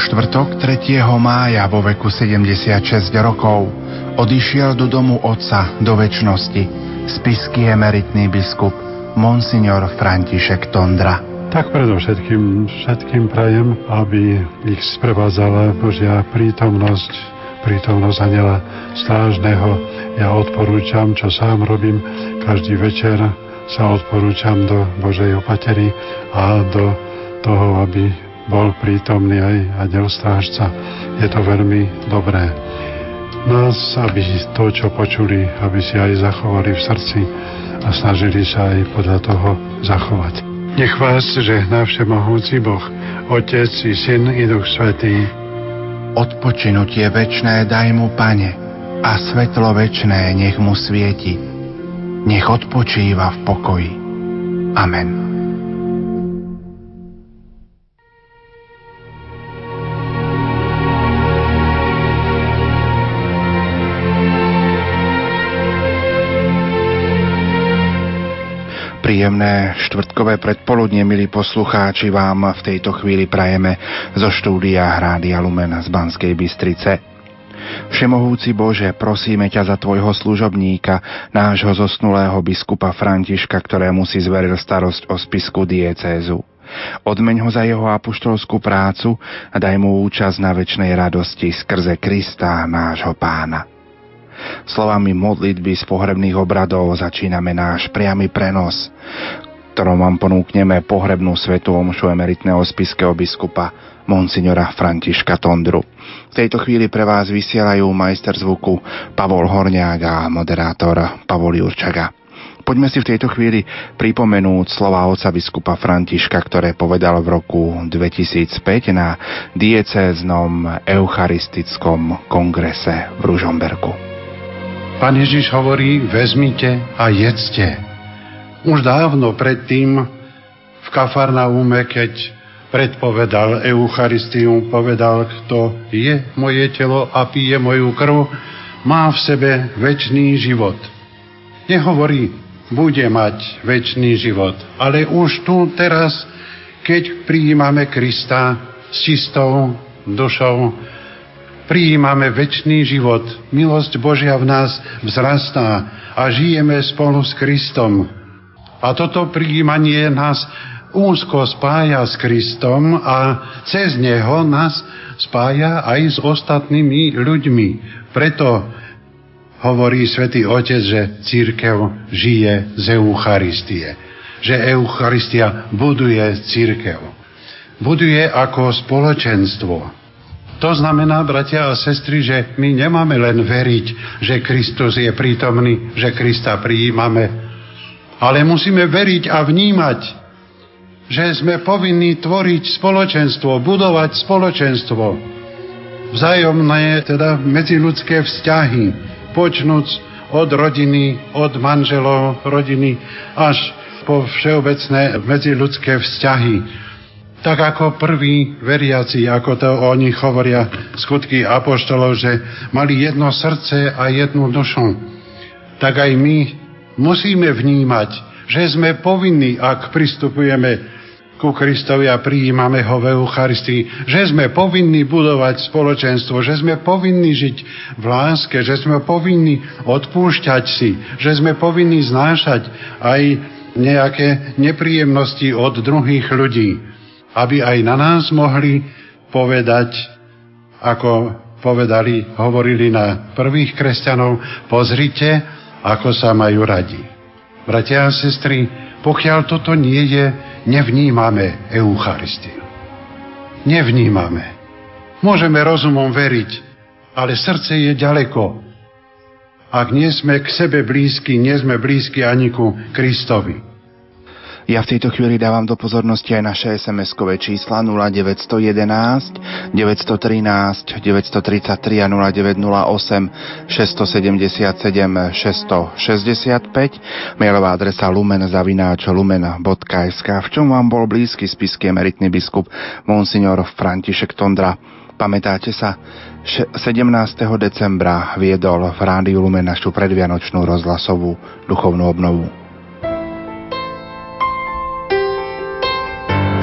štvrtok 3. mája vo veku 76 rokov odišiel do domu otca do väčšnosti spisky emeritný biskup Monsignor František Tondra. Tak predovšetkým všetkým prajem, aby ich sprevádzala Božia prítomnosť, prítomnosť aniela strážneho. Ja odporúčam, čo sám robím každý večer, sa odporúčam do Božej opatery a do toho, aby bol prítomný aj aniel strážca. Je to veľmi dobré. Nás, aby to, čo počuli, aby si aj zachovali v srdci a snažili sa aj podľa toho zachovať. Nech vás žehná všemohúci Boh, Otec i Syn i Duch Svetý. Odpočinutie večné daj mu, Pane, a svetlo večné nech mu svieti. Nech odpočíva v pokoji. Amen. Príjemné štvrtkové predpoludne, milí poslucháči, vám v tejto chvíli prajeme zo štúdia Hrádia Lumen z Banskej Bystrice. Všemohúci Bože, prosíme ťa za tvojho služobníka, nášho zosnulého biskupa Františka, ktorému si zveril starosť o spisku diecézu. Odmeň ho za jeho apoštolskú prácu a daj mu účasť na väčšnej radosti skrze Krista, nášho pána. Slovami modlitby z pohrebných obradov začíname náš priamy prenos, ktorom vám ponúkneme pohrebnú svetu omšu emeritného spiského biskupa Monsignora Františka Tondru. V tejto chvíli pre vás vysielajú majster zvuku Pavol Horňák a moderátor Pavol Jurčaga. Poďme si v tejto chvíli pripomenúť slova oca biskupa Františka, ktoré povedal v roku 2005 na diecéznom eucharistickom kongrese v Ružomberku. Pán Ježiš hovorí, vezmite a jedzte. Už dávno predtým v Kafarnaume, keď predpovedal Eucharistiu, povedal, kto je moje telo a pije moju krv, má v sebe väčší život. Nehovorí, bude mať väčší život, ale už tu teraz, keď prijímame Krista s čistou dušou, prijímame väčší život. Milosť Božia v nás vzrastá a žijeme spolu s Kristom. A toto prijímanie nás úzko spája s Kristom a cez Neho nás spája aj s ostatnými ľuďmi. Preto hovorí svätý Otec, že církev žije z Eucharistie. Že Eucharistia buduje církev. Buduje ako spoločenstvo to znamená, bratia a sestry, že my nemáme len veriť, že Kristus je prítomný, že Krista prijímame, ale musíme veriť a vnímať, že sme povinní tvoriť spoločenstvo, budovať spoločenstvo. Vzájomné, teda medziludské vzťahy, počnúc od rodiny, od manželov rodiny, až po všeobecné medziludské vzťahy tak ako prví veriaci, ako to oni hovoria skutky apoštolov, že mali jedno srdce a jednu dušu, tak aj my musíme vnímať, že sme povinní, ak pristupujeme ku Kristovi a prijímame ho v Eucharistii, že sme povinní budovať spoločenstvo, že sme povinní žiť v láske, že sme povinní odpúšťať si, že sme povinní znášať aj nejaké nepríjemnosti od druhých ľudí aby aj na nás mohli povedať, ako povedali, hovorili na prvých kresťanov, pozrite, ako sa majú radi. Bratia a sestry, pokiaľ toto nie je, nevnímame Eucharistiu. Nevnímame. Môžeme rozumom veriť, ale srdce je ďaleko. Ak nie sme k sebe blízky, nie sme blízky ani ku Kristovi. Ja v tejto chvíli dávam do pozornosti aj naše SMS-kové čísla 0911 913 933 a 0908 677 665 mailová adresa lumen zavináč lumen.sk v čom vám bol blízky spisky emeritný biskup Monsignor František Tondra. Pamätáte sa? 17. decembra viedol v Rádiu Lumen našu predvianočnú rozhlasovú duchovnú obnovu.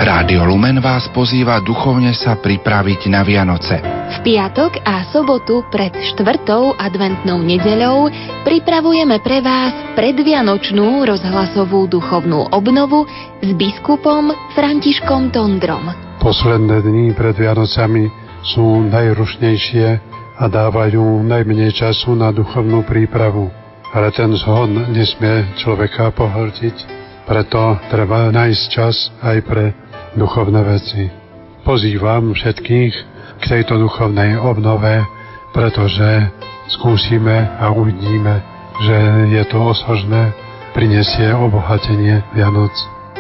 Rádio Lumen vás pozýva duchovne sa pripraviť na Vianoce. V piatok a sobotu pred štvrtou adventnou nedeľou pripravujeme pre vás predvianočnú rozhlasovú duchovnú obnovu s biskupom Františkom Tondrom. Posledné dni pred Vianocami sú najrušnejšie a dávajú najmenej času na duchovnú prípravu. Ale ten zhon nesmie človeka pohltiť, preto treba nájsť čas aj pre duchovné veci. Pozývam všetkých k tejto duchovnej obnove, pretože skúsime a uvidíme, že je to osožné, prinesie obohatenie Vianoc.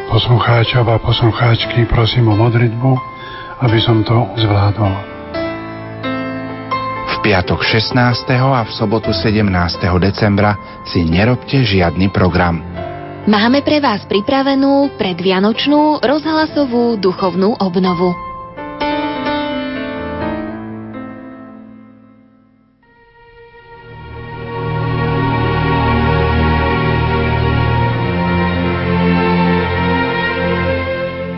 Poslucháčov a poslucháčky prosím o modlitbu, aby som to zvládol. V piatok 16. a v sobotu 17. decembra si nerobte žiadny program. Máme pre vás pripravenú predvianočnú rozhlasovú duchovnú obnovu.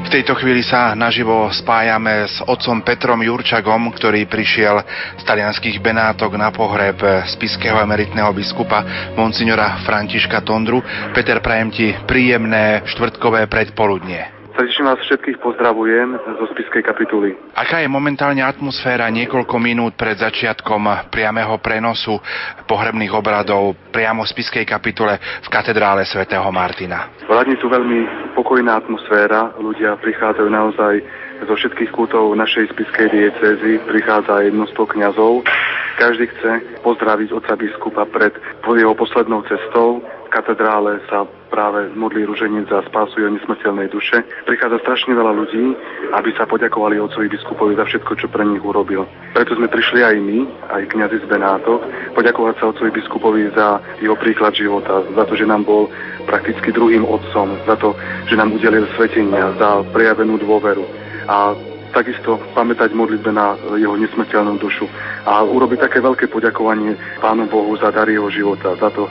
V tejto chvíli sa naživo spájame s otcom Petrom Jurčagom, ktorý prišiel z talianských Benátok na pohreb spiského emeritného biskupa Monsignora Františka Tondru. Peter, prajem ti príjemné štvrtkové predpoludnie. Srdečne vás všetkých pozdravujem zo spiskej kapituly. Aká je momentálne atmosféra niekoľko minút pred začiatkom priamého prenosu pohrebných obradov priamo v spiskej kapitule v katedrále svätého Martina? Vládne tu veľmi pokojná atmosféra, ľudia prichádzajú naozaj zo všetkých kútov našej spiskej diecézy, prichádza aj množstvo kňazov. Každý chce pozdraviť oca biskupa pred jeho poslednou cestou, katedrále sa práve modlí ruženec za spásu jeho nesmrteľnej duše. Prichádza strašne veľa ľudí, aby sa poďakovali otcovi biskupovi za všetko, čo pre nich urobil. Preto sme prišli aj my, aj kňazi z Benátok, poďakovať sa otcovi biskupovi za jeho príklad života, za to, že nám bol prakticky druhým otcom, za to, že nám udelil svetenia, za prejavenú dôveru. A takisto pamätať modlitbe na jeho nesmrteľnú dušu a urobiť také veľké poďakovanie Pánu Bohu za dar jeho života, za to,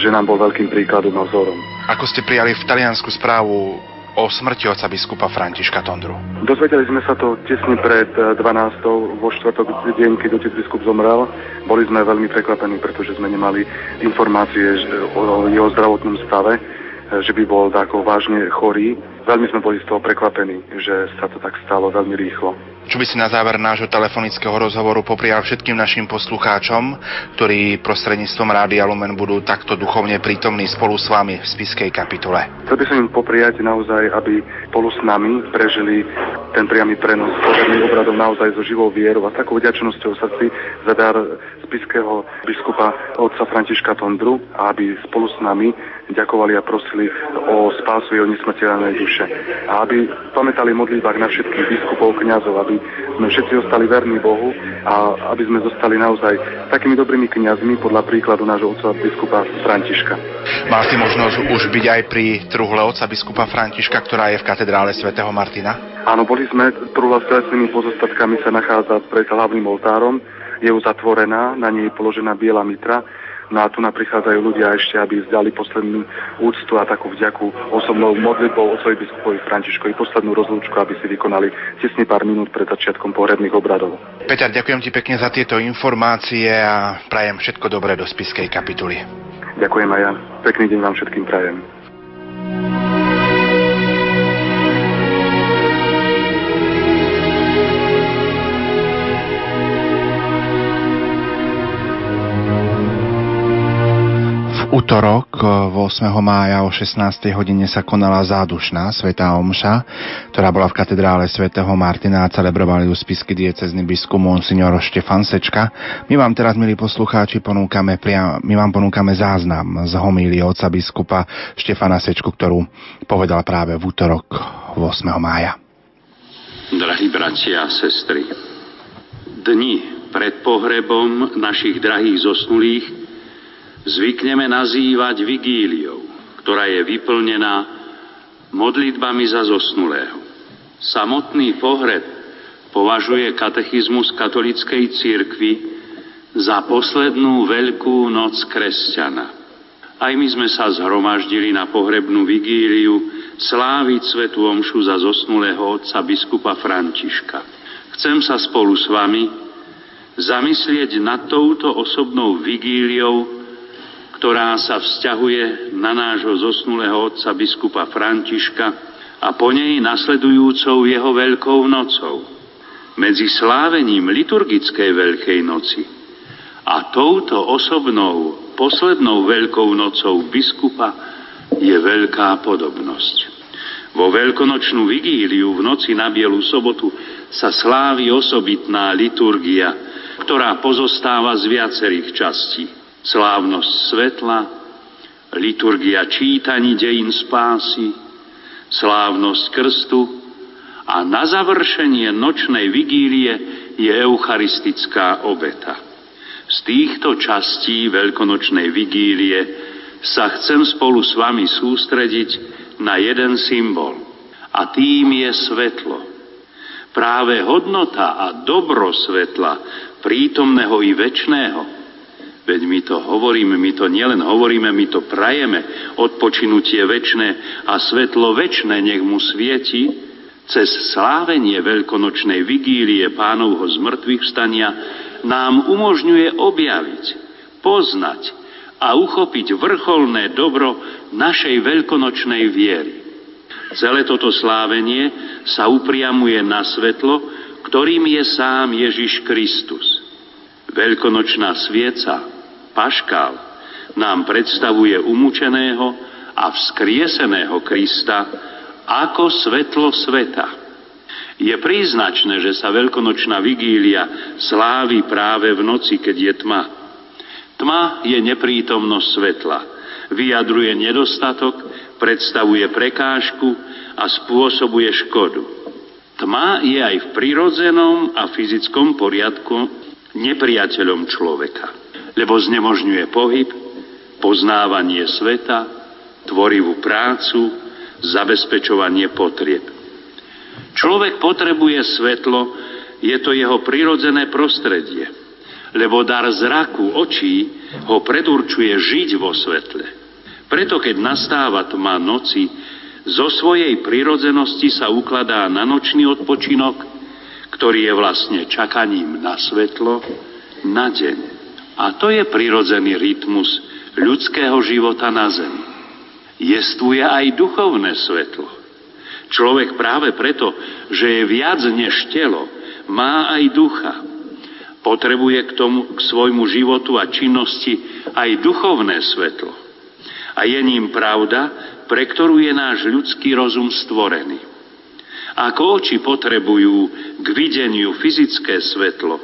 že nám bol veľkým príkladom a vzorom. Ako ste prijali v Taliansku správu o smrti oca biskupa Františka Tondru? Dozvedeli sme sa to tesne pred 12. Eh, vo štvrtok deň, keď otec biskup zomrel. Boli sme veľmi prekvapení, pretože sme nemali informácie o jeho zdravotnom stave, eh, že by bol tako vážne chorý. Veľmi sme boli z toho prekvapení, že sa to tak stalo veľmi rýchlo. Čo by si na záver nášho telefonického rozhovoru poprial všetkým našim poslucháčom, ktorí prostredníctvom Rádia Lumen budú takto duchovne prítomní spolu s vami v spiskej kapitule? Chcel by som im popriať naozaj, aby spolu s nami prežili ten priamy prenos pozorných obradov naozaj so živou vierou a takou vďačnosťou srdci za dar spiského biskupa otca Františka Tondru a aby spolu s nami ďakovali a prosili o spásu jeho nesmrteľnej duše. A aby pamätali modlitbách na všetkých biskupov, kňazov, aby sme všetci ostali verní Bohu a aby sme zostali naozaj takými dobrými kňazmi podľa príkladu nášho otca biskupa Františka. Mal si možnosť už byť aj pri truhle otca biskupa Františka, ktorá je v katedrále svätého Martina? Áno, boli sme, truhla s telesnými pozostatkami sa nachádza pred hlavným oltárom, je uzatvorená, na nej je položená biela mitra, No a tu nám prichádzajú ľudia ešte, aby zdali poslednú úctu a takú vďaku osobnou modlitbou otcovi biskupovi Františkovi, poslednú rozlúčku, aby si vykonali tesne pár minút pred začiatkom pohrebných obradov. Peter, ďakujem ti pekne za tieto informácie a prajem všetko dobré do spiskej kapituly. Ďakujem aj ja. Pekný deň vám všetkým prajem. Útorok 8. Eh, mája o 16. hodine sa konala zádušná svetá omša, ktorá bola v katedrále svätého Martina a celebrovali ju spisky diecezny biskup Monsignor Štefan Sečka. My vám teraz, milí poslucháči, ponúkame, priam, my vám ponúkame záznam z homílie oca biskupa Štefana Sečku, ktorú povedal práve v útorok 8. mája. Drahí bratia a sestry, dni pred pohrebom našich drahých zosnulých zvykneme nazývať vigíliou, ktorá je vyplnená modlitbami za zosnulého. Samotný pohreb považuje katechizmus katolickej cirkvi za poslednú veľkú noc kresťana. Aj my sme sa zhromaždili na pohrebnú vigíliu sláviť svetú omšu za zosnulého otca biskupa Františka. Chcem sa spolu s vami zamyslieť nad touto osobnou vigíliou, ktorá sa vzťahuje na nášho zosnulého otca biskupa Františka a po nej nasledujúcou jeho veľkou nocou. Medzi slávením liturgickej Veľkej noci a touto osobnou poslednou Veľkou nocou biskupa je veľká podobnosť. Vo veľkonočnú vigíliu v noci na Bielu sobotu sa slávi osobitná liturgia, ktorá pozostáva z viacerých častí. Slávnosť svetla, liturgia čítaní dejín spásy, slávnosť krstu a na završenie nočnej vigílie je eucharistická obeta. Z týchto častí veľkonočnej vigílie sa chcem spolu s vami sústrediť na jeden symbol. A tým je svetlo. Práve hodnota a dobro svetla, prítomného i väčšného, veď my to hovoríme, my to nielen hovoríme, my to prajeme, odpočinutie väčšné a svetlo väčšné nech mu svieti, cez slávenie veľkonočnej vigílie pánovho zmrtvých vstania nám umožňuje objaviť, poznať a uchopiť vrcholné dobro našej veľkonočnej viery. Celé toto slávenie sa upriamuje na svetlo, ktorým je sám Ježiš Kristus. Veľkonočná svieca, paškál, nám predstavuje umúčeného a vzkrieseného Krista ako svetlo sveta. Je príznačné, že sa veľkonočná vigília slávi práve v noci, keď je tma. Tma je neprítomnosť svetla. Vyjadruje nedostatok, predstavuje prekážku a spôsobuje škodu. Tma je aj v prirodzenom a fyzickom poriadku nepriateľom človeka, lebo znemožňuje pohyb, poznávanie sveta, tvorivú prácu, zabezpečovanie potrieb. Človek potrebuje svetlo, je to jeho prirodzené prostredie – lebo dar zraku očí ho predurčuje žiť vo svetle. Preto keď nastáva tma noci, zo svojej prirodzenosti sa ukladá na nočný odpočinok, ktorý je vlastne čakaním na svetlo, na deň. A to je prirodzený rytmus ľudského života na zemi. Jestuje aj duchovné svetlo. Človek práve preto, že je viac než telo, má aj ducha Potrebuje k, tomu, k svojmu životu a činnosti aj duchovné svetlo. A je ním pravda, pre ktorú je náš ľudský rozum stvorený. Ako oči potrebujú k videniu fyzické svetlo,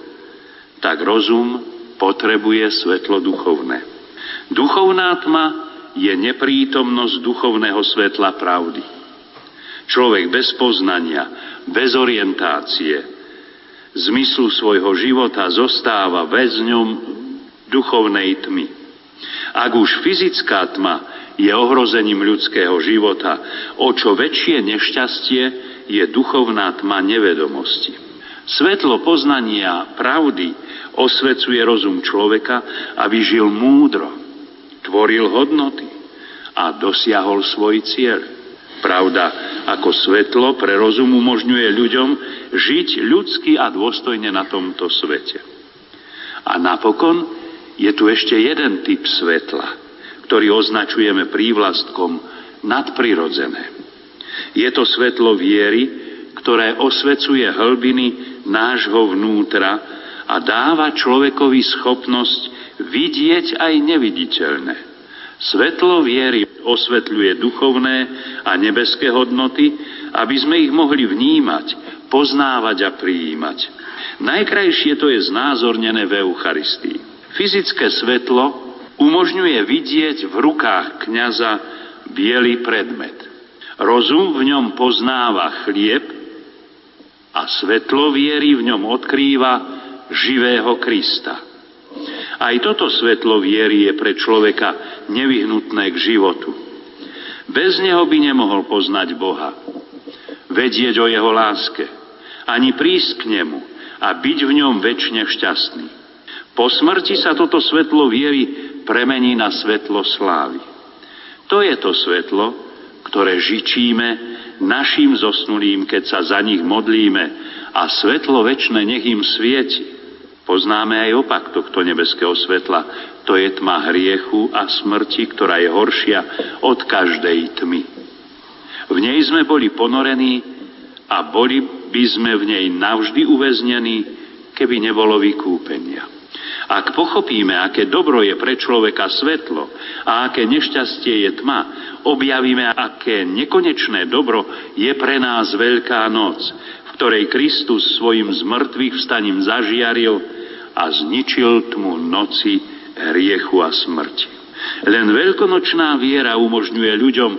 tak rozum potrebuje svetlo duchovné. Duchovná tma je neprítomnosť duchovného svetla pravdy. Človek bez poznania, bez orientácie, zmyslu svojho života zostáva väzňom duchovnej tmy. Ak už fyzická tma je ohrozením ľudského života, o čo väčšie nešťastie je duchovná tma nevedomosti. Svetlo poznania pravdy osvecuje rozum človeka, aby žil múdro, tvoril hodnoty a dosiahol svoj cieľ. Pravda, ako svetlo pre rozum umožňuje ľuďom žiť ľudsky a dôstojne na tomto svete. A napokon je tu ešte jeden typ svetla, ktorý označujeme prívlastkom nadprirodzené. Je to svetlo viery, ktoré osvecuje hlbiny nášho vnútra a dáva človekovi schopnosť vidieť aj neviditeľné. Svetlo viery osvetľuje duchovné a nebeské hodnoty, aby sme ich mohli vnímať, poznávať a prijímať. Najkrajšie to je znázornené v Eucharistii. Fyzické svetlo umožňuje vidieť v rukách kniaza biely predmet. Rozum v ňom poznáva chlieb a svetlo viery v ňom odkrýva živého Krista. Aj toto svetlo viery je pre človeka nevyhnutné k životu. Bez neho by nemohol poznať Boha, vedieť o jeho láske, ani prísť k nemu a byť v ňom väčšine šťastný. Po smrti sa toto svetlo viery premení na svetlo slávy. To je to svetlo, ktoré žičíme našim zosnulým, keď sa za nich modlíme a svetlo väčšie nech im svieti. Poznáme aj opak tohto nebeského svetla. To je tma hriechu a smrti, ktorá je horšia od každej tmy. V nej sme boli ponorení a boli by sme v nej navždy uväznení, keby nebolo vykúpenia. Ak pochopíme, aké dobro je pre človeka svetlo a aké nešťastie je tma, objavíme, aké nekonečné dobro je pre nás Veľká noc, v ktorej Kristus svojim zmrtvých vstaním zažiaril a zničil tmu noci hriechu a smrti. Len veľkonočná viera umožňuje ľuďom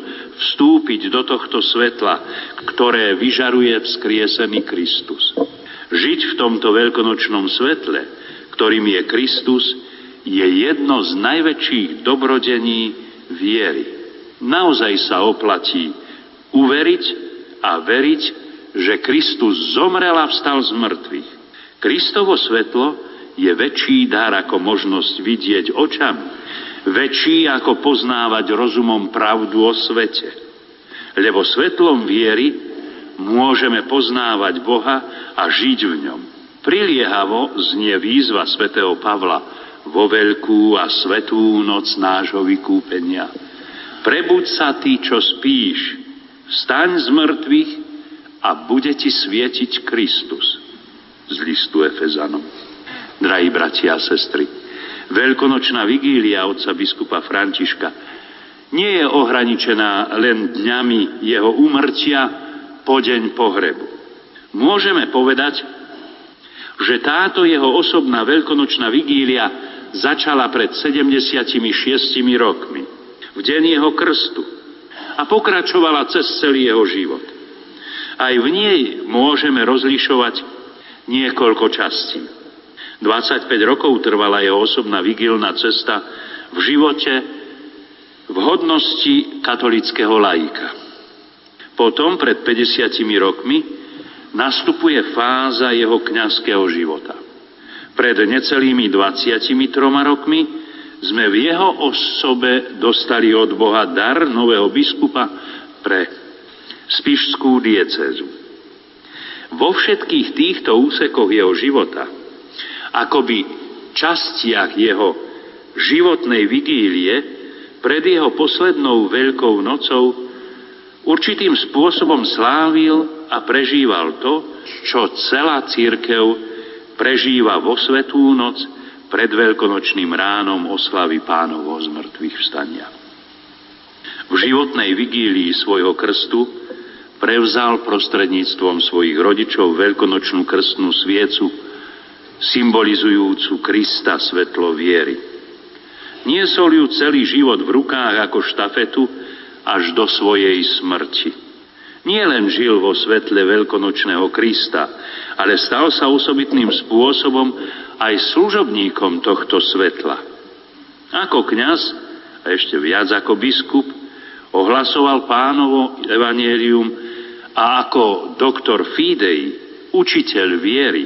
vstúpiť do tohto svetla, ktoré vyžaruje vzkriesený Kristus. Žiť v tomto veľkonočnom svetle, ktorým je Kristus, je jedno z najväčších dobrodení viery. Naozaj sa oplatí uveriť a veriť, že Kristus zomrel a vstal z mŕtvych. Kristovo svetlo je väčší dar ako možnosť vidieť očami, väčší ako poznávať rozumom pravdu o svete. Lebo svetlom viery môžeme poznávať Boha a žiť v ňom. Priliehavo znie výzva svätého Pavla vo veľkú a svetú noc nášho vykúpenia. Prebuď sa ty, čo spíš, vstaň z mŕtvych a bude ti svietiť Kristus z listu Efezanom drahí bratia a sestry. Veľkonočná vigília otca biskupa Františka nie je ohraničená len dňami jeho úmrtia po deň pohrebu. Môžeme povedať, že táto jeho osobná veľkonočná vigília začala pred 76 rokmi, v deň jeho krstu a pokračovala cez celý jeho život. Aj v nej môžeme rozlišovať niekoľko častí. 25 rokov trvala jeho osobná vigilná cesta v živote v hodnosti katolického laika. Potom, pred 50 rokmi, nastupuje fáza jeho kňazského života. Pred necelými 23 rokmi sme v jeho osobe dostali od Boha dar nového biskupa pre spišskú diecezu. Vo všetkých týchto úsekoch jeho života akoby častiach jeho životnej vigílie pred jeho poslednou veľkou nocou určitým spôsobom slávil a prežíval to, čo celá církev prežíva vo svetú noc pred veľkonočným ránom oslavy pánovho zmrtvých vstania. V životnej vigílii svojho krstu prevzal prostredníctvom svojich rodičov veľkonočnú krstnú sviecu, symbolizujúcu Krista svetlo viery. Niesol ju celý život v rukách ako štafetu až do svojej smrti. Nie len žil vo svetle veľkonočného Krista, ale stal sa osobitným spôsobom aj služobníkom tohto svetla. Ako kňaz, a ešte viac ako biskup, ohlasoval pánovo evanielium a ako doktor Fidei, učiteľ viery,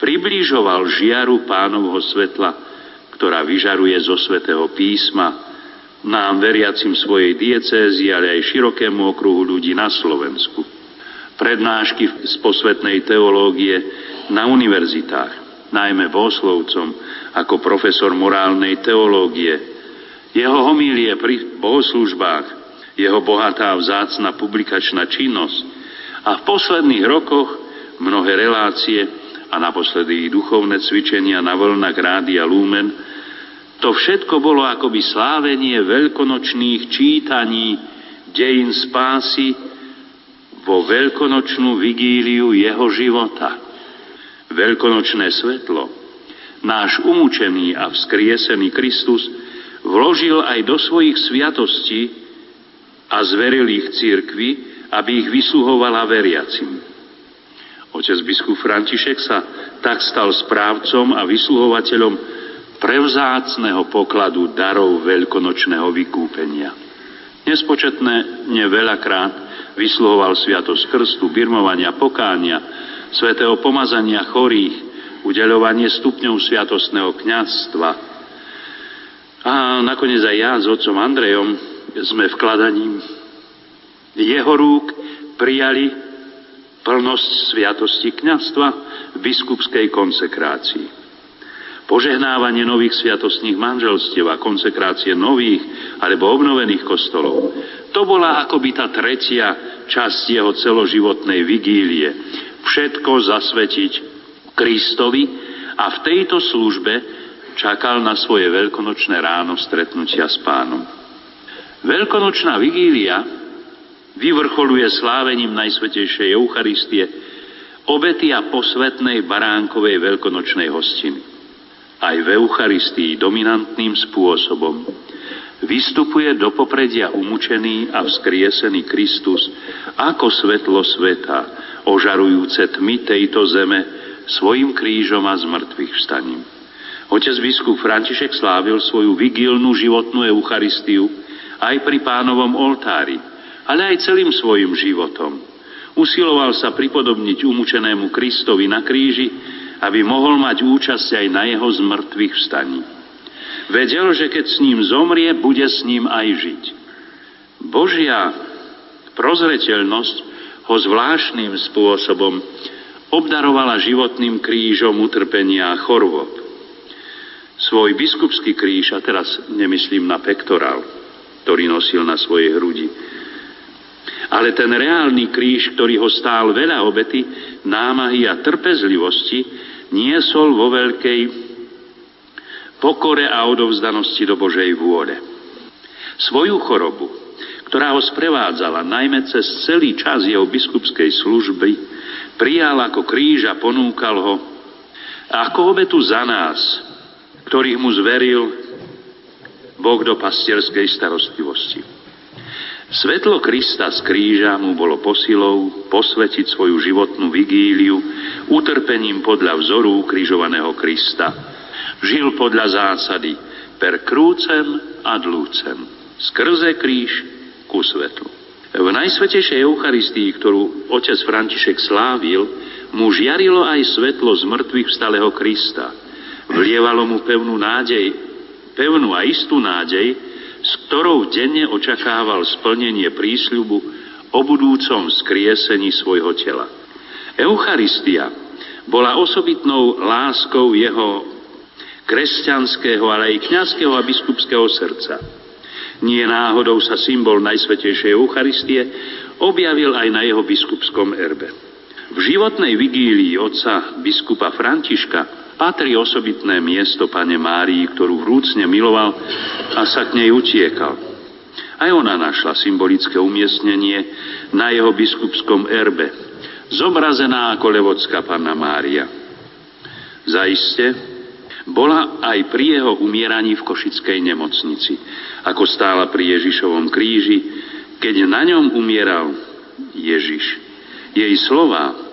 približoval žiaru pánovho svetla, ktorá vyžaruje zo svetého písma, nám veriacim svojej diecézy, ale aj širokému okruhu ľudí na Slovensku. Prednášky z posvetnej teológie na univerzitách, najmä Oslovcom, ako profesor morálnej teológie, jeho homílie pri bohoslužbách, jeho bohatá vzácna publikačná činnosť a v posledných rokoch mnohé relácie a naposledy duchovné cvičenia na vlnách Rádia Lumen, to všetko bolo akoby slávenie veľkonočných čítaní dejín spásy vo veľkonočnú vigíliu jeho života. Veľkonočné svetlo, náš umúčený a vzkriesený Kristus vložil aj do svojich sviatostí a zveril ich církvi, aby ich vysluhovala veriacim. Otec biskup František sa tak stal správcom a vysluhovateľom prevzácného pokladu darov veľkonočného vykúpenia. Nespočetné neveľakrát vysluhoval sviatosť krstu, birmovania, pokánia, svetého pomazania chorých, udeľovanie stupňov sviatostného kňazstva. A nakoniec aj ja s otcom Andrejom sme vkladaním Jeho rúk prijali plnosť sviatosti kňastva v biskupskej konsekrácii. Požehnávanie nových sviatostných manželstiev a konsekrácie nových alebo obnovených kostolov. To bola akoby tá tretia časť jeho celoživotnej vigílie. Všetko zasvetiť Kristovi a v tejto službe čakal na svoje veľkonočné ráno stretnutia s pánom. Veľkonočná vigília vyvrcholuje slávením Najsvetejšej Eucharistie obety a posvetnej baránkovej veľkonočnej hostiny aj v Eucharistii dominantným spôsobom vystupuje do popredia umučený a vzkriesený Kristus ako svetlo sveta, ožarujúce tmy tejto zeme svojim krížom a zmrtvých vstaním. Otec biskup František slávil svoju vigilnú životnú Eucharistiu aj pri pánovom oltári, ale aj celým svojim životom. Usiloval sa pripodobniť umučenému Kristovi na kríži aby mohol mať účasť aj na jeho zmrtvých vstaní. Vedel, že keď s ním zomrie, bude s ním aj žiť. Božia prozreteľnosť ho zvláštnym spôsobom obdarovala životným krížom utrpenia a chorôb. Svoj biskupský kríž, a teraz nemyslím na pektorál, ktorý nosil na svojej hrudi, ale ten reálny kríž, ktorý ho stál veľa obety, námahy a trpezlivosti, niesol vo veľkej pokore a odovzdanosti do Božej vôle. Svoju chorobu, ktorá ho sprevádzala najmä cez celý čas jeho biskupskej služby, prijal ako kríž a ponúkal ho ako obetu za nás, ktorých mu zveril Boh do pastierskej starostlivosti. Svetlo Krista z kríža mu bolo posilou posvetiť svoju životnú vigíliu utrpením podľa vzoru krížovaného Krista. Žil podľa zásady per krúcem ad lucem. Skrze kríž ku svetlu. V Najsvetejšej Eucharistii, ktorú otec František slávil, mu žiarilo aj svetlo z mŕtvych vstalého Krista. Vlievalo mu pevnú nádej, pevnú a istú nádej, s ktorou denne očakával splnenie prísľubu o budúcom skriesení svojho tela. Eucharistia bola osobitnou láskou jeho kresťanského, ale aj kňazského a biskupského srdca. Nie náhodou sa symbol Najsvetejšej Eucharistie objavil aj na jeho biskupskom erbe. V životnej vigílii otca biskupa Františka patrí osobitné miesto pane Márii, ktorú vrúcne miloval a sa k nej utiekal. Aj ona našla symbolické umiestnenie na jeho biskupskom erbe, zobrazená ako levodská panna Mária. Zaiste, bola aj pri jeho umieraní v Košickej nemocnici, ako stála pri Ježišovom kríži, keď na ňom umieral Ježiš. Jej slova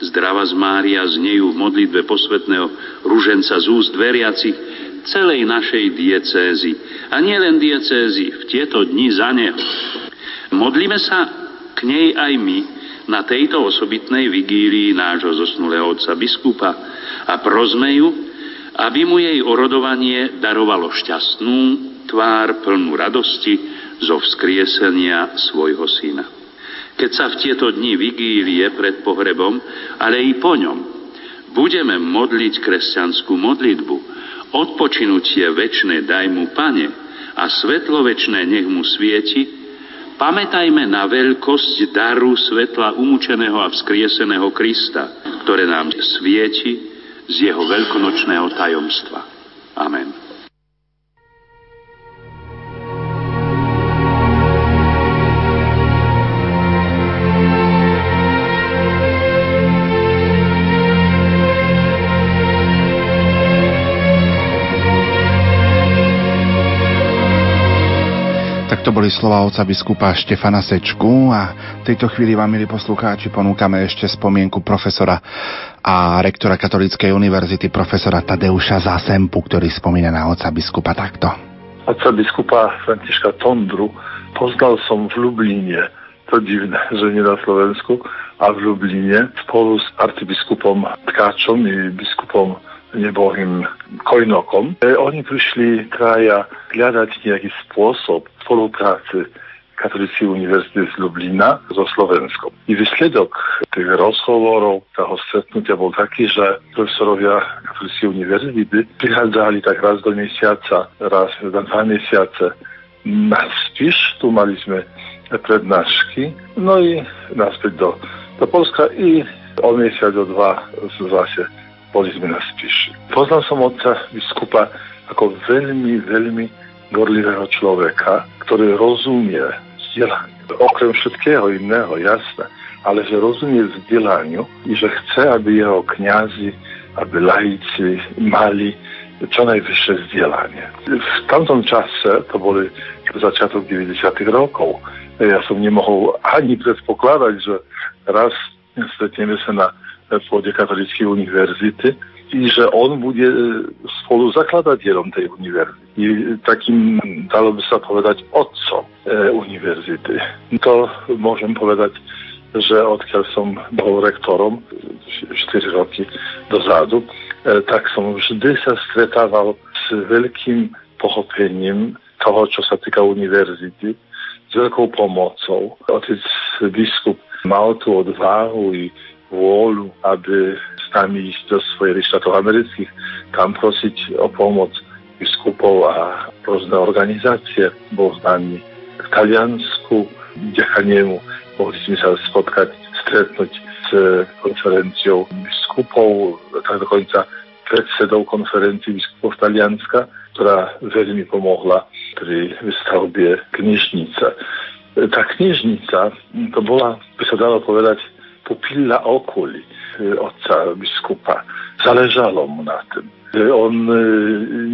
Zdrava z Mária znejú v modlitbe posvetného ruženca z úst veriacich celej našej diecézy. A nie len diecézy, v tieto dni za neho. Modlíme sa k nej aj my na tejto osobitnej vigílii nášho zosnulého otca biskupa a prosme ju, aby mu jej orodovanie darovalo šťastnú tvár plnú radosti zo vzkriesenia svojho syna keď sa v tieto dni vigílie pred pohrebom, ale i po ňom budeme modliť kresťanskú modlitbu. Odpočinutie väčšie daj mu, Pane, a svetlo väčšie nech mu svieti, pamätajme na veľkosť daru svetla umúčeného a vzkrieseného Krista, ktoré nám svieti z jeho veľkonočného tajomstva. Amen. Boli slova oca biskupa Štefana Sečku a v tejto chvíli vám, milí poslucháči, ponúkame ešte spomienku profesora a rektora Katolíckej univerzity profesora Tadeuša Zásempu, ktorý spomína na oca biskupa takto. Oca biskupa Františka Tondru poznal som v Lublíne. To divné, že nie na Slovensku, a v Lublíne spolu s arcibiskupom Tkáčom i biskupom nebohým Kojnokom. E, oni prišli traja hľadať nejaký spôsob spolupráce Katolíckej univerzity z Lublina so Slovenskom. I výsledok tých rozhovorov, toho stretnutia bol taký, že profesorovia Katolíckej univerzity prichádzali tak raz do mesiaca, raz za dva mesiace na Spiš, tu mali sme prednášky, no i naspäť do, do Polska i o mesiac, o dva zase boli sme na Spiši. Poznal som otca biskupa ako veľmi, veľmi gorlivého človeka, ktorý rozumie vzdelaniu. Okrem všetkého iného, jasné, ale že rozumie vzdelaniu i že chce, aby jeho kňazi, aby laici mali čo najvyššie vzdelanie. V tamtom čase, to boli začiatok 90. rokov, ja som nemohol ani predpokladať, že raz stretneme sa na pôde katolíckej univerzity i že on bude spolu zakladateľom tej univerzity. Takým, dalo by sa povedať, otcom e, univerzity. To môžem povedať, že odkiaľ som bol rektorom 4 roky dozadu, E, tak som vždy sa stretával s veľkým pochopením toho, čo sa týka univerzity, s veľkou pomocou. Otec biskup mal tú odvahu i vôľu, aby s nami ísť do svojich štátov amerických, tam prosiť o pomoc biskupov a rôzne organizácie. Bol s nami v Taliansku, vďaka nemu mohli sme sa spotkať, stretnúť konferenciou biskupov, tak dokonca predsedou konferencii biskupov Talianska, ktorá veľmi pomohla pri stavbie knižnice. Tá knižnica to bola, by sa dalo povedať, pupilla okuli e, otca biskupa. Zaležalo mu na tym. E, on e,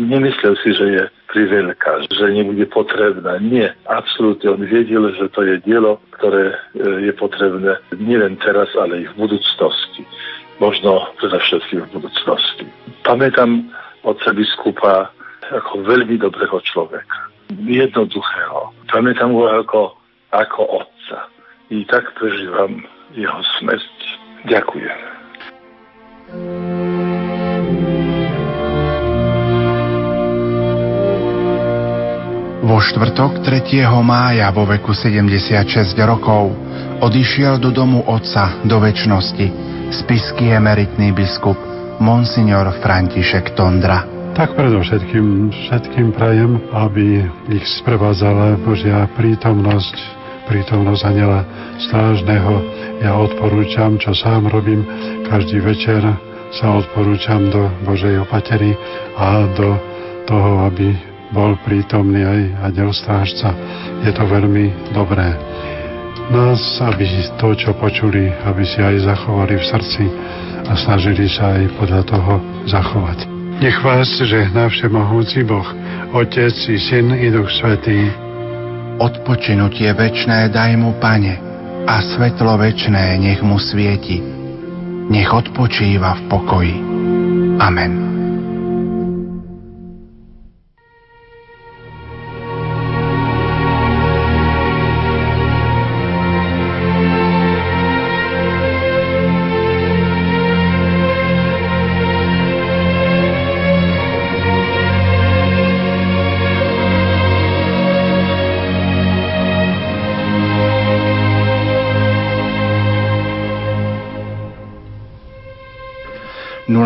nemyslel si, že je priveľká, že nebude potrebná. Nie, absolútne. On vedel, že to je dielo, ktoré je potrebné nielen teraz, ale i v budúcnosti. Možno predovšetkým v budúcnosti. Pamätám otca biskupa ako veľmi dobrého človeka. Jednoduchého. Pamätám ho ako, ako otca. I tak prežívam jeho smrť. Ďakujem. Vo štvrtok 3. mája vo veku 76 rokov odišiel do domu otca do väčšnosti spisky emeritný biskup Monsignor František Tondra. Tak predovšetkým všetkým prajem, aby ich sprevádzala Božia prítomnosť, prítomnosť Aniela Strážneho. Ja odporúčam, čo sám robím, každý večer sa odporúčam do Božej opatery a do toho, aby bol prítomný aj aniel strážca. Je to veľmi dobré. Nás, aby to, čo počuli, aby si aj zachovali v srdci a snažili sa aj podľa toho zachovať. Nech vás žehná všemohúci Boh, Otec i Syn i Duch Svetý. Odpočinutie večné daj mu, Pane, a svetlo večné nech mu svieti. Nech odpočíva v pokoji. Amen.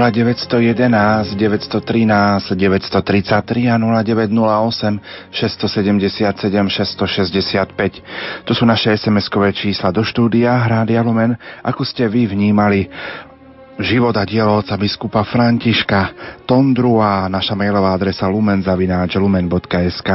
0911 913 933 a 0908 677 665. To sú naše SMS-kové čísla do štúdia Hrádia Lumen. Ako ste vy vnímali život a dielo oca biskupa Františka Tondru a naša mailová adresa lumenzavináč.lumen.sk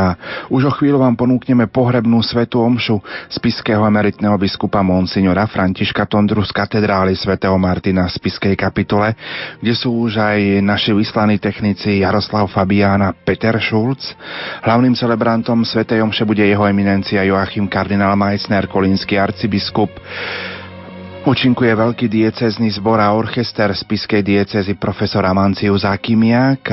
Už o chvíľu vám ponúkneme pohrebnú svetu omšu spiského emeritného biskupa Monsignora Františka Tondru z katedrály svätého Martina v spiskej kapitole, kde sú už aj naši vyslaní technici Jaroslav Fabián Peter Šulc. Hlavným celebrantom svätej omše bude jeho eminencia Joachim kardinál Meissner, kolínsky arcibiskup. Účinkuje veľký diecezný zbor a orchester spiskej diecezy profesora Manciu Zakimiak